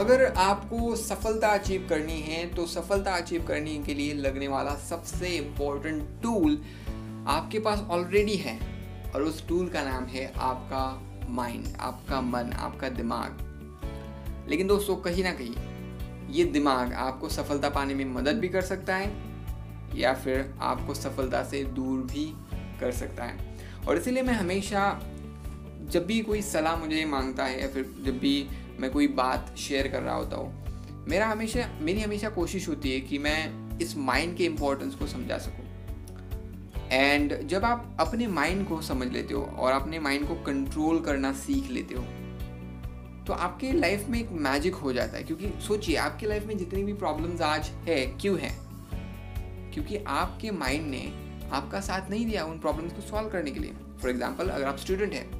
अगर आपको सफलता अचीव करनी है तो सफलता अचीव करने के लिए लगने वाला सबसे इम्पोर्टेंट टूल आपके पास ऑलरेडी है और उस टूल का नाम है आपका माइंड आपका मन, आपका दिमाग। लेकिन दोस्तों, कहीं ना कहीं ये दिमाग आपको सफलता पाने में मदद भी कर सकता है या फिर आपको सफलता से दूर भी कर सकता है। और इसीलिए मैं हमेशा जब भी कोई सलाह मुझे माँगता है या फिर जब भी मैं कोई बात शेयर कर रहा होता हूँ, मेरा हमेशा, मेरी हमेशा कोशिश होती है कि मैं इस माइंड के इम्पोर्टेंस को समझा सकूँ। एंड जब आप अपने माइंड को समझ लेते हो और अपने माइंड को कंट्रोल करना सीख लेते हो तो आपके लाइफ में एक मैजिक हो जाता है। क्योंकि सोचिए, आपके लाइफ में जितनी भी प्रॉब्लम्स आज है, क्यों है? क्योंकि आपके माइंड ने आपका साथ नहीं दिया उन प्रॉब्लम्स को सॉल्व करने के लिए। फॉर एग्ज़ाम्पल अगर आप स्टूडेंट हैं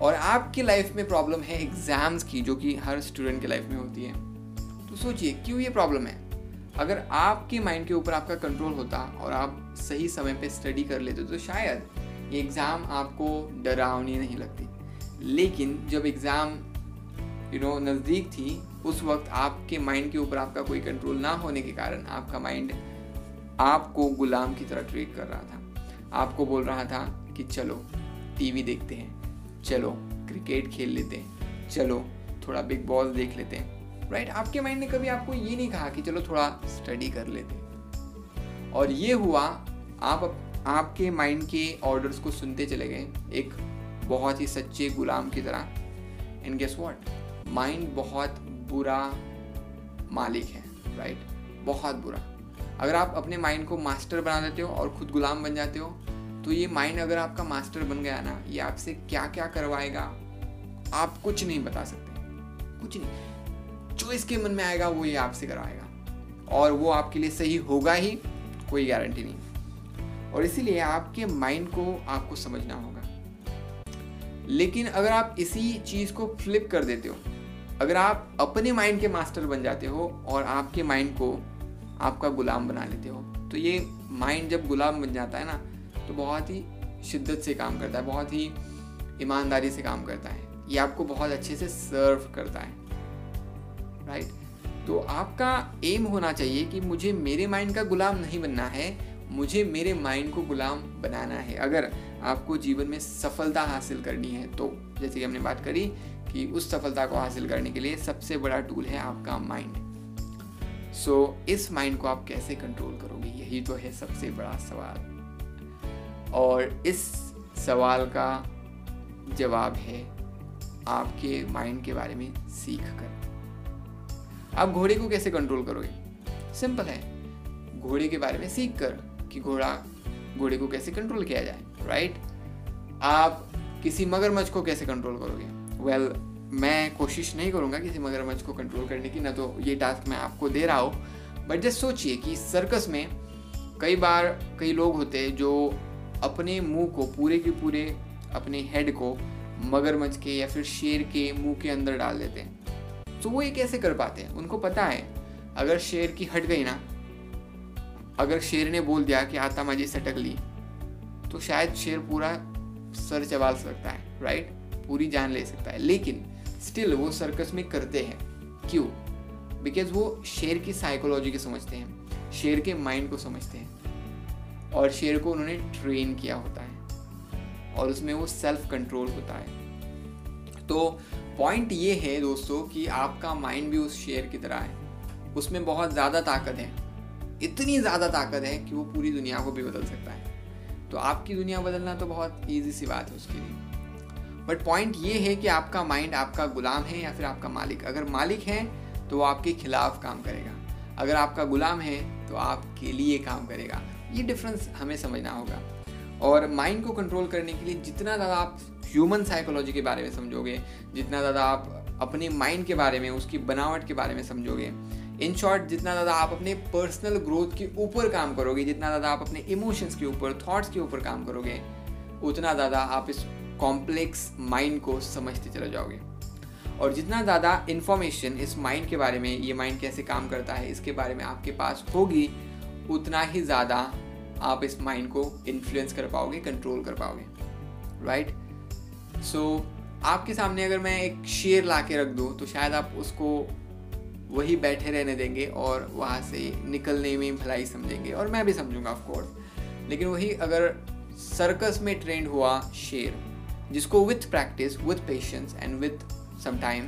और आपकी लाइफ में प्रॉब्लम है एग्ज़ाम्स की, जो कि हर स्टूडेंट की लाइफ में होती है। तो सोचिए, क्यों ये प्रॉब्लम है? अगर आपके माइंड के ऊपर आपका कंट्रोल होता और आप सही समय पे स्टडी कर लेते तो शायद ये एग्ज़ाम आपको डरावनी नहीं लगती। लेकिन जब एग्ज़ाम यू नो नज़दीक थी, उस वक्त आपके माइंड के ऊपर आपका कोई कंट्रोल ना होने के कारण आपका माइंड आपको गुलाम की तरह ट्रीट कर रहा था। आपको बोल रहा था कि चलो टीवी देखते हैं। चलो क्रिकेट खेल लेते हैं। चलो, थोड़ा बिग बॉस देख लेते हैं। राइट आपके माइंड ने कभी आपको ये नहीं कहा कि चलो थोड़ा स्टडी कर लेते हैं। और ये हुआ, आप आपके माइंड के ऑर्डर्स को सुनते चले गए एक बहुत ही सच्चे गुलाम की तरह। एंड गेस व्हाट माइंड बहुत बुरा मालिक है राइट right? बहुत बुरा। अगर आप अपने माइंड को मास्टर बना देते हो और खुद गुलाम बन जाते हो तो ये माइंड अगर आपका मास्टर बन गया ना, ये आपसे क्या क्या करवाएगा, आप कुछ नहीं बता सकते। कुछ नहीं। जो इसके मन में आएगा, वो ये आपसे करवाएगा। और वो आपके लिए सही होगा ही, कोई गारंटी नहीं। और इसीलिए आपके माइंड को आपको समझना होगा। लेकिन अगर आप इसी चीज़ को फ्लिप कर देते हो, अगर आप अपने माइंड के मास्टर बन जाते हो और आपके माइंड को आपका गुलाम बना लेते हो तो ये माइंड जब गुलाम बन जाता है ना तो बहुत ही शिद्दत से काम करता है बहुत ही ईमानदारी से काम करता है। ये आपको बहुत अच्छे से सर्व करता है। राइट तो आपका एम होना चाहिए कि मुझे मेरे माइंड का गुलाम नहीं बनना है मुझे मेरे माइंड को गुलाम बनाना है। अगर आपको जीवन में सफलता हासिल करनी है तो जैसे कि हमने बात करी कि उस सफलता को हासिल करने के लिए सबसे बड़ा टूल है आपका माइंड सो so, इस माइंड को आप कैसे कंट्रोल करोगे? यही तो है सबसे बड़ा सवाल। और इस सवाल का जवाब है आपके माइंड के बारे में सीख कर। आप घोड़े को कैसे कंट्रोल करोगे? सिंपल है। घोड़े के बारे में सीख कर कि घोड़ा घोड़े को कैसे कंट्रोल किया जाए राइट आप किसी मगरमच्छ को कैसे कंट्रोल करोगे? वेल well, मैं कोशिश नहीं करूँगा किसी मगरमच्छ को कंट्रोल करने की ना तो ये टास्क मैं आपको दे रहा हूँ। बट जस्ट सोचिए कि सर्कस में कई बार कई लोग होते हैं जो अपने मुँह को पूरे के पूरे अपने हेड को मगरमच्छ के या फिर शेर के मुँह के अंदर डाल देते हैं। तो वो ये कैसे कर पाते हैं? उनको पता है। अगर शेर की हट गई ना, अगर शेर ने बोल दिया कि आता माजी सटक ली तो शायद शेर पूरा सर चबाल सकता है राइट पूरी जान ले सकता है। लेकिन स्टिल वो सर्कस में करते हैं। क्यों? बिकॉज़ वो शेर की साइकोलॉजी को समझते हैं। शेर के माइंड को समझते हैं। और शेर को उन्होंने ट्रेन किया होता है और उसमें वो सेल्फ कंट्रोल होता है। तो पॉइंट ये है दोस्तों कि आपका माइंड भी उस शेर की तरह है। उसमें बहुत ज़्यादा ताकत है। इतनी ज़्यादा ताकत है कि वो पूरी दुनिया को भी बदल सकता है। तो आपकी दुनिया बदलना तो बहुत ईजी सी बात है उसके लिए। बट पॉइंट ये है कि आपका माइंड आपका गुलाम है या फिर आपका मालिक। अगर मालिक है तो वो आपके खिलाफ काम करेगा। अगर आपका गुलाम है तो आपके लिए काम करेगा। ये डिफरेंस हमें समझना होगा। और माइंड को कंट्रोल करने के लिए जितना ज़्यादा आप ह्यूमन साइकोलॉजी के बारे में समझोगे, जितना ज़्यादा आप अपने माइंड के बारे में, उसकी बनावट के बारे में समझोगे इन शॉर्ट जितना ज़्यादा आप अपने पर्सनल ग्रोथ के ऊपर काम करोगे, जितना ज़्यादा आप अपने इमोशंस के ऊपर थॉट्स के ऊपर काम करोगे, उतना ज़्यादा आप इस कॉम्प्लेक्स माइंड को समझते चले जाओगे। और जितना ज़्यादा इन्फॉर्मेशन इस माइंड के बारे में, ये माइंड कैसे काम करता है, इसके बारे में आपके पास होगी उतना ही ज़्यादा आप इस माइंड को इन्फ्लुएंस कर पाओगे कंट्रोल कर पाओगे राइट सो आपके सामने अगर मैं एक शेर ला के रख दूँ तो शायद आप उसको वही बैठे रहने देंगे और वहाँ से निकलने में भलाई समझेंगे और मैं भी समझूँगा ऑफकोर्स लेकिन वही अगर सर्कस में ट्रेंड हुआ शेर, जिसको with practice with patience and with some time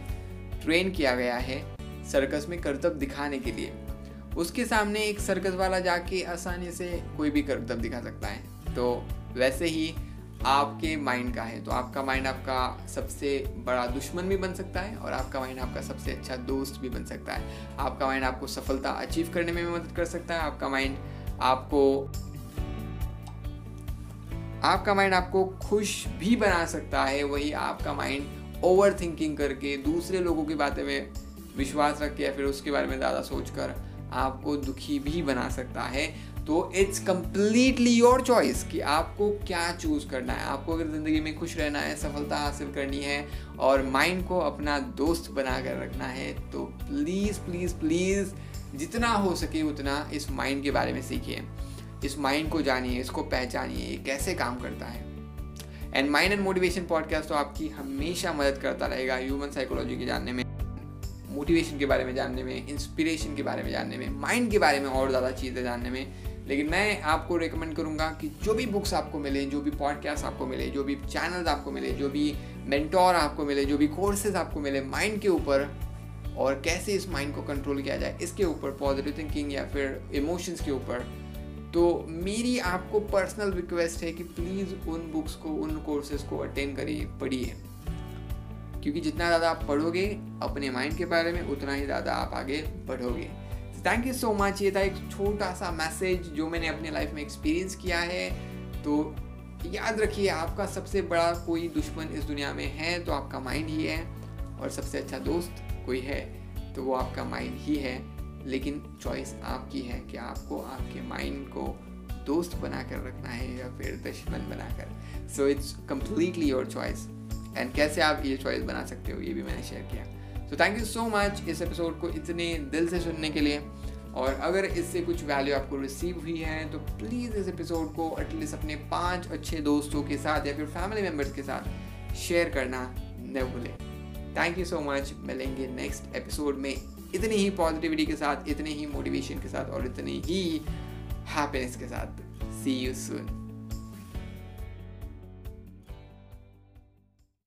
train किया गया है सर्कस में करतब दिखाने के लिए उसके सामने एक सर्कस वाला जाके आसानी से कोई भी करतब दिखा सकता है। तो वैसे ही आपके माइंड का है तो आपका माइंड आपका सबसे बड़ा दुश्मन भी बन सकता है और आपका माइंड आपका सबसे अच्छा दोस्त भी बन सकता है। आपका माइंड आपको सफलता अचीव करने में भी मदद कर सकता है, आपका माइंड आपको, आपका माइंड आपको खुश भी बना सकता है, वही आपका माइंड ओवर थिंकिंग करके, दूसरे लोगों की बातें में विश्वास रख के या फिर उसके बारे में ज़्यादा सोचकर आपको दुखी भी बना सकता है। तो इट्स कम्प्लीटली योर चॉइस कि आपको क्या चूज़ करना है। आपको अगर ज़िंदगी में खुश रहना है, सफलता हासिल करनी है और माइंड को अपना दोस्त बना कर रखना है तो प्लीज़ प्लीज़ प्लीज़ जितना हो सके उतना इस माइंड के बारे में सीखिए। इस माइंड को जानिए, इसको पहचानिए, ये कैसे काम करता है। And mind and motivation podcast तो आपकी हमेशा मदद करता रहेगा ह्यूमन साइकोलॉजी के जानने में। मोटिवेशन के बारे में जानने में इंस्पिरेशन के बारे में जानने में माइंड के बारे में और ज़्यादा चीज़ें जानने में। लेकिन मैं आपको रिकमेंड करूँगा कि जो भी बुक्स आपको मिले, जो भी पॉडकास्ट आपको मिले, जो भी चैनल्स आपको मिले, जो भी मेंटोर आपको मिले, जो भी कोर्सेज आपको मिले माइंड के ऊपर और कैसे इस माइंड को कंट्रोल किया जाए, इसके ऊपर पॉजिटिव थिंकिंग या फिर इमोशंस के ऊपर तो मेरी आपको पर्सनल रिक्वेस्ट है कि प्लीज़ उन बुक्स को, उन कोर्सेज को अटेंड करिए, पढ़िए। क्योंकि जितना ज़्यादा आप पढ़ोगे अपने माइंड के बारे में, उतना ही ज़्यादा आप आगे बढ़ोगे। थैंक यू सो मच ये था एक छोटा सा मैसेज जो मैंने अपने लाइफ में एक्सपीरियंस किया है। तो याद रखिए, आपका सबसे बड़ा कोई दुश्मन इस दुनिया में है तो आपका माइंड ही है और सबसे अच्छा दोस्त कोई है तो वो आपका माइंड ही है। लेकिन चॉइस आपकी है कि आपको आपके माइंड को दोस्त बनाकर रखना है या फिर दुश्मन बनाकर। So it's completely your choice and कैसे आप ये चॉइस बना सकते हो, ये भी मैंने शेयर किया। तो थैंक यू सो मच इस एपिसोड को इतने दिल से सुनने के लिए। और अगर इससे कुछ वैल्यू आपको रिसीव हुई है तो प्लीज़ इस एपिसोड को एटलीस्ट अपने पाँच अच्छे दोस्तों के साथ या फिर फैमिली मेंबर्स के साथ शेयर करना न भूलें। थैंक यू सो मच मिलेंगे नेक्स्ट एपिसोड में इतनी ही पॉजिटिविटी के साथ, इतने ही मोटिवेशन के साथ और इतनी ही हैप्पीनेस के साथ। सी यू सून